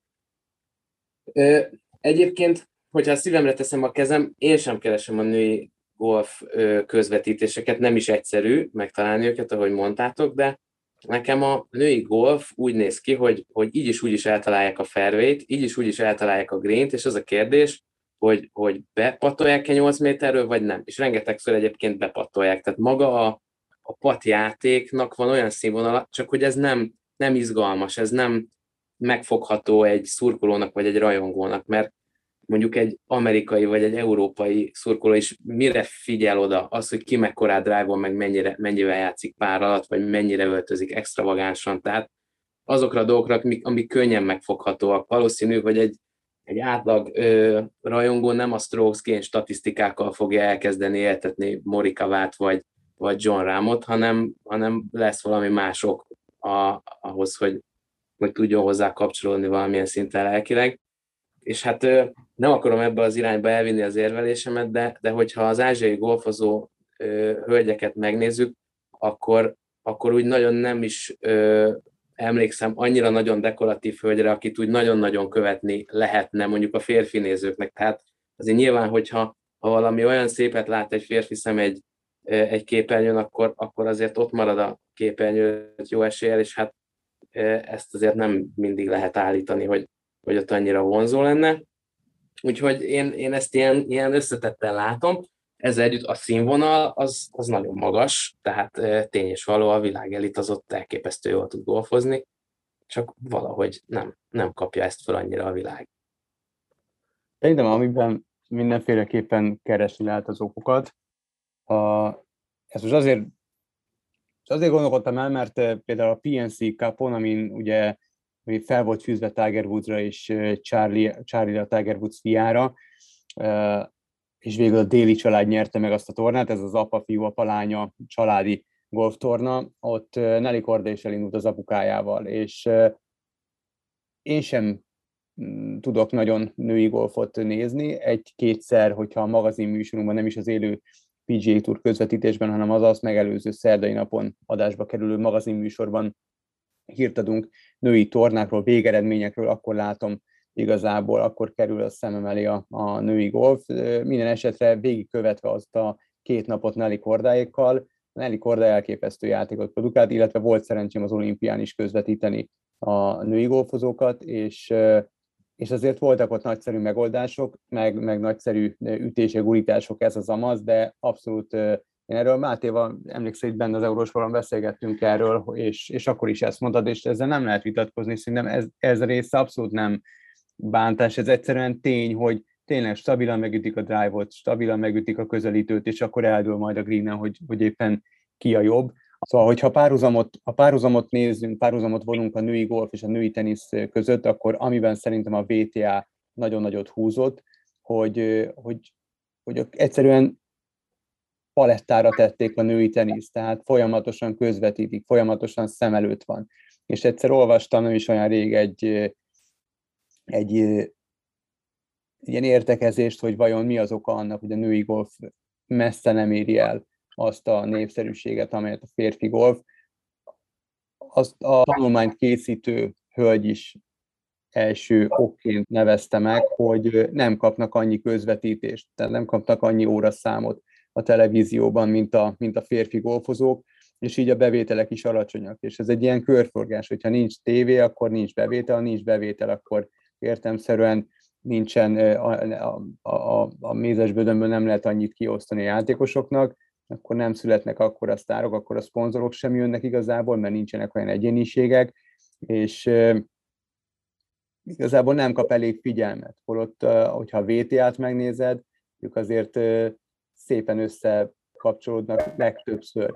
Egyébként, hogyha a szívemre teszem a kezem, én sem keresem a női golf közvetítéseket, nem is egyszerű megtalálni őket, ahogy mondtátok, de nekem a női golf úgy néz ki, hogy, hogy így is úgy is eltalálják a fairway így is úgy is eltalálják a green és az a kérdés, hogy, hogy bepatolják-e 8 méterről, vagy nem. És rengetegször egyébként bepatolják. Tehát maga a, a patjátéknak van olyan színvonala, csak hogy ez nem, nem izgalmas, ez nem megfogható egy szurkolónak vagy egy rajongónak, mert mondjuk egy amerikai vagy egy európai szurkoló is mire figyel oda, az, hogy ki mekkorát drive meg mennyire, mennyivel játszik pár alatt, vagy mennyire öltözik extravagánsan. Tehát azokra a dolgokra, amik, amik könnyen megfoghatóak. Valószínű, hogy egy, egy átlag ö, rajongó nem a strokes statisztikákkal fogja elkezdeni éltetni Morikavát, vagy, vagy John Rámot, hanem, hanem lesz valami mások a, ahhoz, hogy, hogy tudjon hozzá kapcsolódni valamilyen szinten lelkileg. És hát nem akarom ebbe az irányba elvinni az érvelésemet, de, de hogyha az ázsiai golfozó hölgyeket megnézzük, akkor, akkor úgy nagyon nem is ö, emlékszem annyira nagyon dekoratív hölgyre, akit úgy nagyon-nagyon követni lehetne mondjuk a férfi nézőknek. Tehát azért nyilván, hogyha ha valami olyan szépet lát egy férfi szem egy, egy képernyőn, akkor, akkor azért ott marad a képernyőt jó eséllyel, és hát ezt azért nem mindig lehet állítani, hogy, hogy ott annyira vonzó lenne. Úgyhogy én, én ezt ilyen, ilyen összetetten látom. Ezzel együtt a színvonal az, az nagyon magas, tehát tény és való, a világ elit az ott elképesztő jól tud golfozni, csak valahogy nem, nem kapja ezt fel annyira a világ. Szerintem, amiben mindenféleképpen keresni lehet az okokat, a, ez most azért, azért gondolkodtam el, mert például a PNC Cupon, amin ugye ami fel volt fűzve Tiger Woodsra és Charlie, Charlie a Tiger Woods fiára, és végül a déli család nyerte meg azt a tornát, ez az apa, fiú, apa, lánya családi golftorna, ott Nelly Korda is elindult az apukájával, és én sem mm, tudok nagyon női golfot nézni, egy-kétszer, hogyha a magazin műsorunkban nem is az élő PGA Tour közvetítésben, hanem az azt megelőző szerdai napon adásba kerülő magazinműsorban hírt adunk női tornákról, végeredményekről, akkor látom igazából, akkor kerül a szemem elé a, a női golf. Minden esetre végigkövetve azt a két napot Nelly Kordáékkal, Nelly Korda elképesztő játékot produkált, illetve volt szerencsém az olimpián is közvetíteni a női golfozókat, és, és azért voltak ott nagyszerű megoldások, meg, meg nagyszerű ütések, gurítások, ez az amaz, de abszolút én erről Mátéval emlékszel, hogy benne az Eurósforon beszélgettünk erről, és, és akkor is ezt mondtad, és ezzel nem lehet vitatkozni, szerintem ez, ez része abszolút nem bántás, ez egyszerűen tény, hogy tényleg stabilan megütik a drive-ot, stabilan megütik a közelítőt, és akkor eldől majd a green hogy, hogy éppen ki a jobb. Szóval, hogyha párhuzamot, a párhuzamot nézzünk, párhuzamot vonunk a női golf és a női tenisz között, akkor amiben szerintem a VTA nagyon nagyot húzott, hogy, hogy, hogy egyszerűen palettára tették a női teniszt, tehát folyamatosan közvetítik, folyamatosan szem előtt van. És egyszer olvastam, nem is olyan rég egy, egy ilyen értekezést, hogy vajon mi az oka annak, hogy a női golf messze nem éri el azt a népszerűséget, amelyet a férfi golf. Azt a tanulmányt készítő hölgy is első okként nevezte meg, hogy nem kapnak annyi közvetítést, tehát nem kapnak annyi óraszámot a televízióban, mint a, mint a férfi golfozók, és így a bevételek is alacsonyak. És ez egy ilyen körforgás, hogyha nincs tévé, akkor nincs bevétel, nincs bevétel, akkor értemszerűen nincsen a, a, a, a mézes nem lehet annyit kiosztani a játékosoknak, akkor nem születnek akkor a sztárok, akkor a szponzorok sem jönnek igazából, mert nincsenek olyan egyéniségek, és igazából nem kap elég figyelmet. Holott, hogyha a VTA-t megnézed, ők azért szépen összekapcsolódnak legtöbbször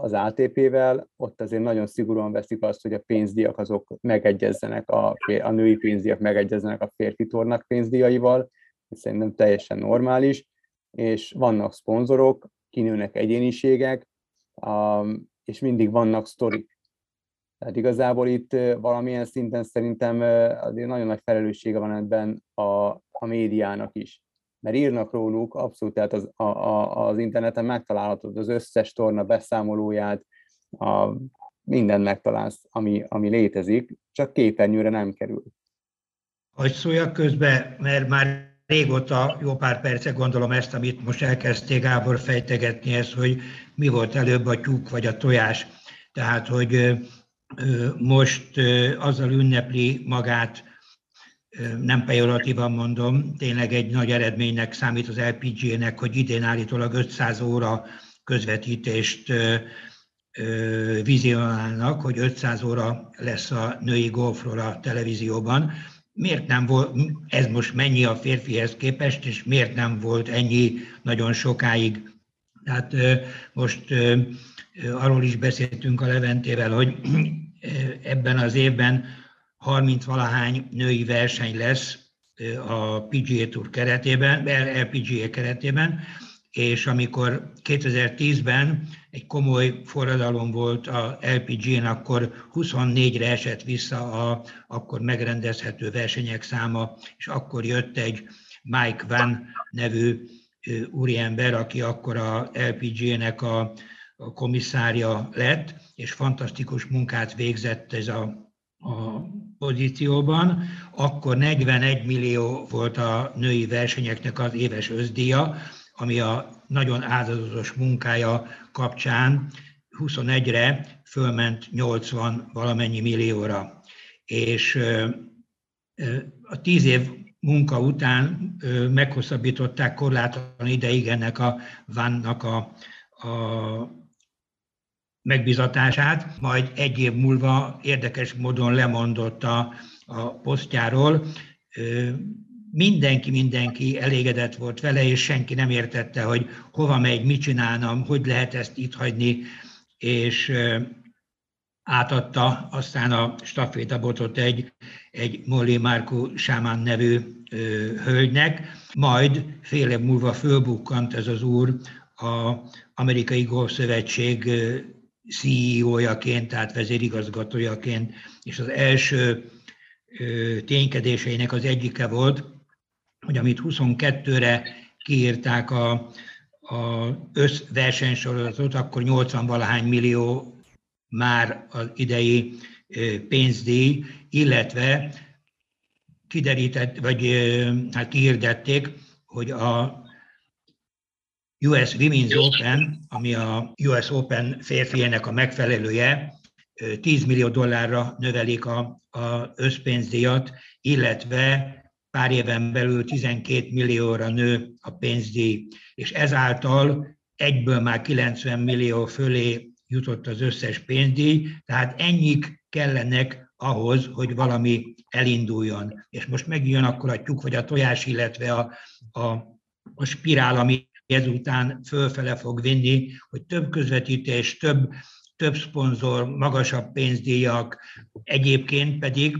az ATP-vel, ott azért nagyon szigorúan veszik azt, hogy a pénzdiak azok megegyezzenek, a, a női pénzdiak megegyezzenek a férfi tornak pénzdiaival, ez szerintem teljesen normális, és vannak szponzorok, kinőnek egyéniségek, és mindig vannak sztorik. Tehát igazából itt valamilyen szinten szerintem azért nagyon nagy felelőssége van ebben a, a médiának is mert írnak róluk, abszolút, tehát az, a, a, az interneten megtalálhatod az összes torna beszámolóját, a, mindent megtalálsz, ami, ami létezik, csak képernyőre nem kerül. Hogy szóljak közbe, mert már régóta, jó pár perce gondolom ezt, amit most elkezdték Gábor fejtegetni, ez, hogy mi volt előbb a tyúk vagy a tojás. Tehát, hogy most azzal ünnepli magát nem pejoratívan mondom, tényleg egy nagy eredménynek számít az LPG-nek, hogy idén állítólag 500 óra közvetítést vizionálnak, hogy 500 óra lesz a női golfról a televízióban. Miért nem volt, ez most mennyi a férfihez képest, és miért nem volt ennyi nagyon sokáig? Tehát most arról is beszéltünk a Leventével, hogy ebben az évben 30 valahány női verseny lesz a PGA Tour keretében, LPGA keretében, és amikor 2010-ben egy komoly forradalom volt a LPG-n, akkor 24-re esett vissza a akkor megrendezhető versenyek száma, és akkor jött egy Mike Van nevű úriember, aki akkor a LPG-nek a, komisszárja lett, és fantasztikus munkát végzett ez a a pozícióban, akkor 41 millió volt a női versenyeknek az éves özdíja, ami a nagyon áldozatos munkája kapcsán 21-re fölment 80 valamennyi millióra. És a tíz év munka után meghosszabbították korlátlan ideig ennek a vannak a, a megbizatását, majd egy év múlva érdekes módon lemondott a, a posztjáról. Mindenki, mindenki elégedett volt vele, és senki nem értette, hogy hova megy, mit csinálnam, hogy lehet ezt itt hagyni, és átadta aztán a stafétabotot egy, egy Molly Márku Sámán nevű ö, hölgynek, majd fél év múlva fölbukkant ez az úr a Amerikai Golfszövetség CEO-jaként, tehát vezérigazgatójaként, és az első ténykedéseinek az egyike volt, hogy amit 22-re kiírták a, a összversenysorozatot, akkor 80 valahány millió már az idei pénzdíj, illetve kiderített, vagy hát kihirdették, hogy a US Women's Open, ami a US Open férfiének a megfelelője, 10 millió dollárra növelik a, a összpénzdíjat, illetve pár éven belül 12 millióra nő a pénzdíj, és ezáltal egyből már 90 millió fölé jutott az összes pénzdíj, tehát ennyik kellenek ahhoz, hogy valami elinduljon. És most megjön akkor a tyúk vagy a tojás, illetve a, a, a spirál, ami ezután fölfele fog vinni, hogy több közvetítés, több, több szponzor, magasabb pénzdíjak, egyébként pedig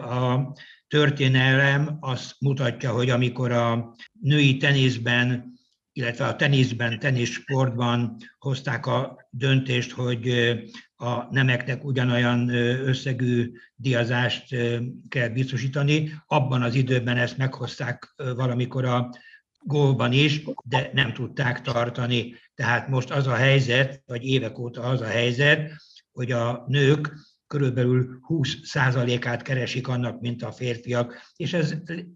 a történelem azt mutatja, hogy amikor a női teniszben, illetve a teniszben, teniszsportban hozták a döntést, hogy a nemeknek ugyanolyan összegű diazást kell biztosítani. Abban az időben ezt meghozták valamikor a gólban is, de nem tudták tartani. Tehát most az a helyzet, vagy évek óta az a helyzet, hogy a nők körülbelül 20%-át keresik annak, mint a férfiak, és ez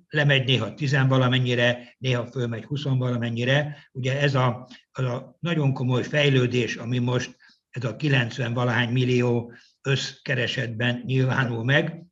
lemegy néha 10 valamennyire, néha fölmegy 20 valamennyire. Ugye ez a, az a nagyon komoly fejlődés, ami most ez a 90 valahány millió összkeresetben nyilvánul meg,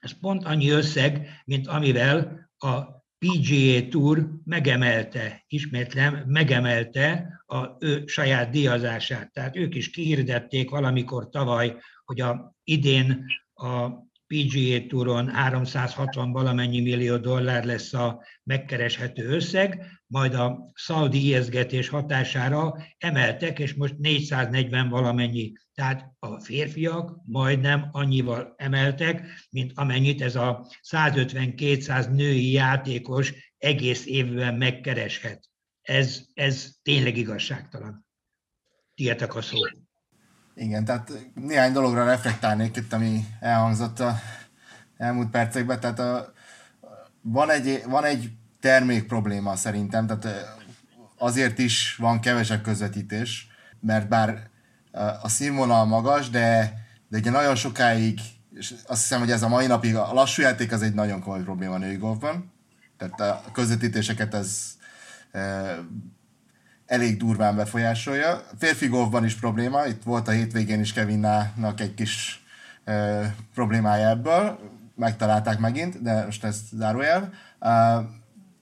ez pont annyi összeg, mint amivel a PGA Tour megemelte, ismétlem, megemelte a ő saját díjazását. Tehát ők is kihirdették valamikor tavaly, hogy a idén a PGA Touron 360 valamennyi millió dollár lesz a megkereshető összeg, majd a szaudi ijeszgetés hatására emeltek, és most 440 valamennyi. Tehát a férfiak majdnem annyival emeltek, mint amennyit ez a 150-200 női játékos egész évben megkereshet. Ez, ez tényleg igazságtalan. Tietek a szó. Igen, tehát néhány dologra reflektálnék itt, ami elhangzott a elmúlt percekben. Tehát a, van, egy, van egy termék probléma szerintem, tehát azért is van kevesebb közvetítés, mert bár a színvonal magas, de, de ugye nagyon sokáig, és azt hiszem, hogy ez a mai napig a lassú játék az egy nagyon komoly probléma a női golfban. Tehát a közvetítéseket ez elég durván befolyásolja. Férfi golfban is probléma, itt volt a hétvégén is Kevinnának egy kis e, problémája ebből, megtalálták megint, de most ez zárójel. E,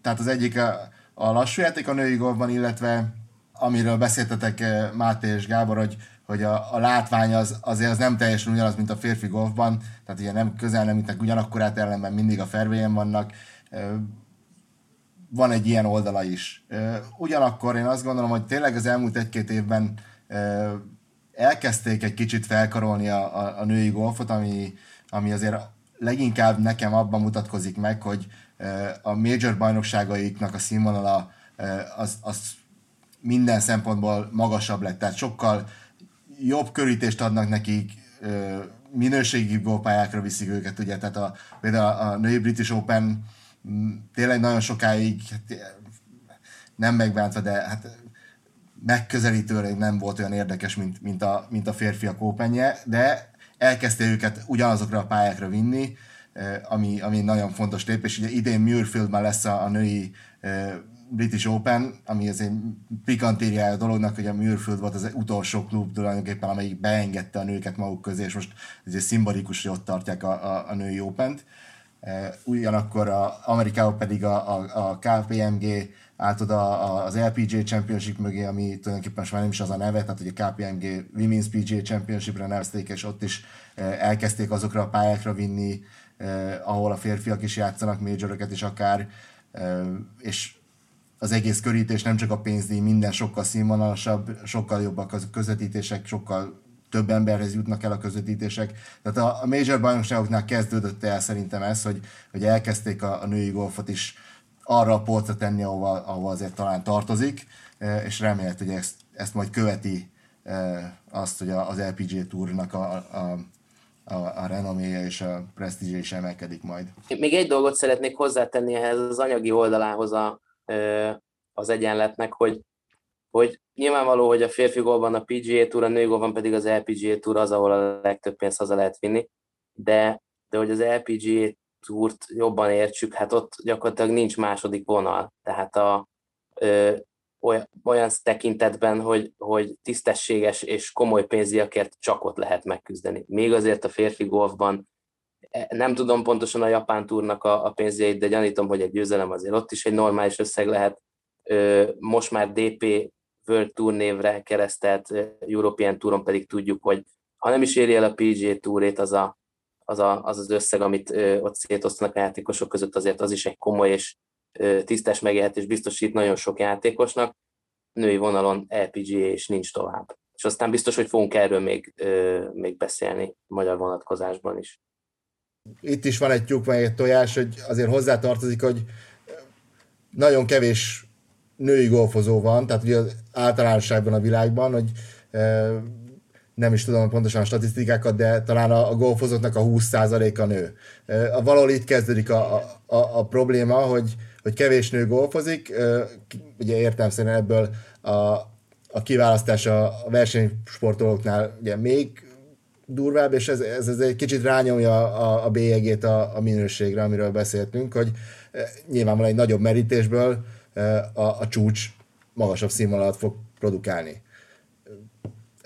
tehát az egyik a, a lassú játék a női golfban, illetve amiről beszéltetek Máté és Gábor, hogy, hogy a, a látvány az, azért az nem teljesen ugyanaz, mint a férfi golfban, tehát ugye nem közel nem ütnek ugyanakkorát ellenben mindig a fervélyen vannak, van egy ilyen oldala is. Ugyanakkor én azt gondolom, hogy tényleg az elmúlt egy-két évben elkezdték egy kicsit felkarolni a, a, a női golfot, ami, ami azért leginkább nekem abban mutatkozik meg, hogy a major bajnokságaiknak a színvonala az, az minden szempontból magasabb lett, tehát sokkal jobb körítést adnak nekik, minőségi gópályákra viszik őket, ugye, tehát a, például a női British Open tényleg nagyon sokáig hát, nem megbántva, de hát megközelítőleg nem volt olyan érdekes, mint, mint, a, mint a férfiak openje, de elkezdte őket ugyanazokra a pályákra vinni, ami, ami nagyon fontos lépés. Ugye idén Muirfieldben lesz a, a női British Open, ami azért pikantériája a dolognak, hogy a Muirfield volt az utolsó klub tulajdonképpen, amelyik beengedte a nőket maguk közé, és most azért szimbolikus, hogy ott tartják a, a, a női Open-t. Ugyanakkor a, Amerikában pedig a, a, a KPMG állt oda az LPGA Championship mögé, ami tulajdonképpen most már nem is az a neve, tehát a KPMG Women's PGA Championship-re nevezték, és ott is elkezdték azokra a pályákra vinni eh, ahol a férfiak is játszanak majorokat is akár, eh, és az egész körítés nem csak a pénzdíj, minden sokkal színvonalasabb, sokkal jobbak a közvetítések, sokkal több emberhez jutnak el a közvetítések. Tehát a, a major bajnokságoknál kezdődött el szerintem ez, hogy, hogy elkezdték a, a női golfot is arra a polcra tenni, ahova, ahova azért talán tartozik, eh, és remélt, hogy ezt, ezt majd követi eh, azt, hogy az LPG Tournak a, a, a, a renoméja és a presztízse is emelkedik majd. Még egy dolgot szeretnék hozzátenni ehhez az anyagi oldalához a, az egyenletnek, hogy hogy nyilvánvaló, hogy a férfi golban a PGA Tour, a női golban pedig az LPGA Tour az, ahol a legtöbb pénzt haza lehet vinni, de, de hogy az LPGA Tourt jobban értsük, hát ott gyakorlatilag nincs második vonal, tehát a, ö, olyan, olyan tekintetben, hogy, hogy tisztességes és komoly pénzdiakért csak ott lehet megküzdeni. Még azért a férfi golfban e, nem tudom pontosan a japán túrnak a, a pénzjeit, de gyanítom, hogy egy győzelem azért ott is egy normális összeg lehet. Most már DP World Tour névre keresztelt European Touron pedig tudjuk, hogy ha nem is éri el a PGA Tourét, az a, az, a, az, az összeg, amit ott szétosztanak a játékosok között, azért az is egy komoly és tisztes megélhetés biztosít nagyon sok játékosnak. Női vonalon LPGA és nincs tovább. És aztán biztos, hogy fogunk erről még, még beszélni magyar vonatkozásban is. Itt is van egy tyúk, meg egy tojás, hogy azért hozzátartozik, hogy nagyon kevés női golfozó van, tehát ugye általánosságban a világban, hogy nem is tudom pontosan a statisztikákat, de talán a, a golfozóknak a 20%-a nő. Valahol itt kezdődik a, a, a probléma, hogy, hogy kevés nő golfozik, ugye értem szerint ebből a, a kiválasztás a versenysportolóknál ugye még durvább, és ez, ez, ez egy kicsit rányomja a, a bélyegét a, a minőségre, amiről beszéltünk, hogy nyilvánvalóan egy nagyobb merítésből a, a csúcs magasabb színvonalat fog produkálni.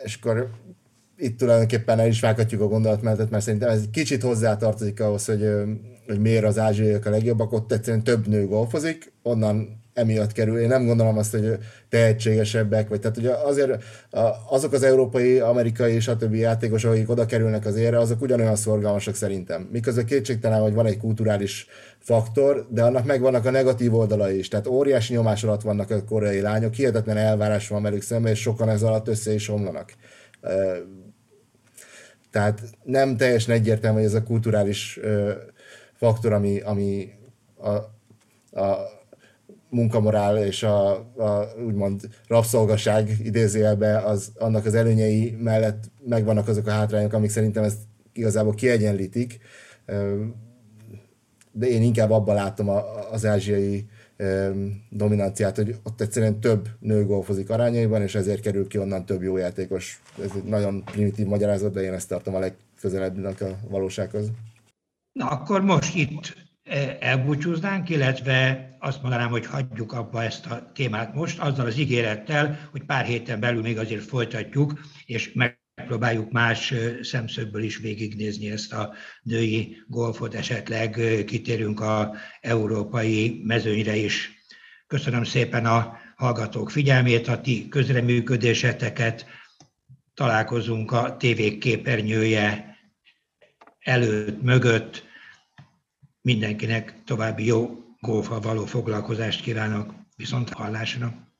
És akkor itt tulajdonképpen el is vághatjuk a gondolatmenetet, mert szerintem ez kicsit hozzátartozik ahhoz, hogy, hogy miért az ázsiaiak a legjobbak, ott egyszerűen több nő golfozik, onnan emiatt kerül. Én nem gondolom azt, hogy tehetségesebbek, vagy tehát ugye azért azok az európai, amerikai és a többi játékosok, akik oda kerülnek az érre, azok ugyanolyan szorgalmasak szerintem. Miközben kétségtelen, hogy van egy kulturális faktor, de annak megvannak a negatív oldalai is. Tehát óriási nyomás alatt vannak a koreai lányok, hihetetlen elvárás van velük szemben, és sokan ez alatt össze is omlanak. Tehát nem teljesen egyértelmű, hogy ez a kulturális faktor, ami, ami a, a munkamorál és a, a úgymond rabszolgaság idézőjelbe, az, annak az előnyei mellett megvannak azok a hátrányok, amik szerintem ezt igazából kiegyenlítik, de én inkább abban látom az ázsiai dominanciát, hogy ott egyszerűen több nő golfozik arányaiban, és ezért kerül ki onnan több jó játékos. Ez egy nagyon primitív magyarázat, de én ezt tartom a legközelebbnek a valósághoz. Na akkor most itt elbúcsúznánk, illetve azt mondanám, hogy hagyjuk abba ezt a témát most, azzal az ígérettel, hogy pár héten belül még azért folytatjuk, és megpróbáljuk más e, szemszögből is végignézni ezt a női golfot, esetleg e, kitérünk a európai mezőnyre is. Köszönöm szépen a hallgatók figyelmét, a ti közreműködéseteket, találkozunk a tévék képernyője előtt, mögött, Mindenkinek további jó golfa való foglalkozást kívánok. Viszont hallásra!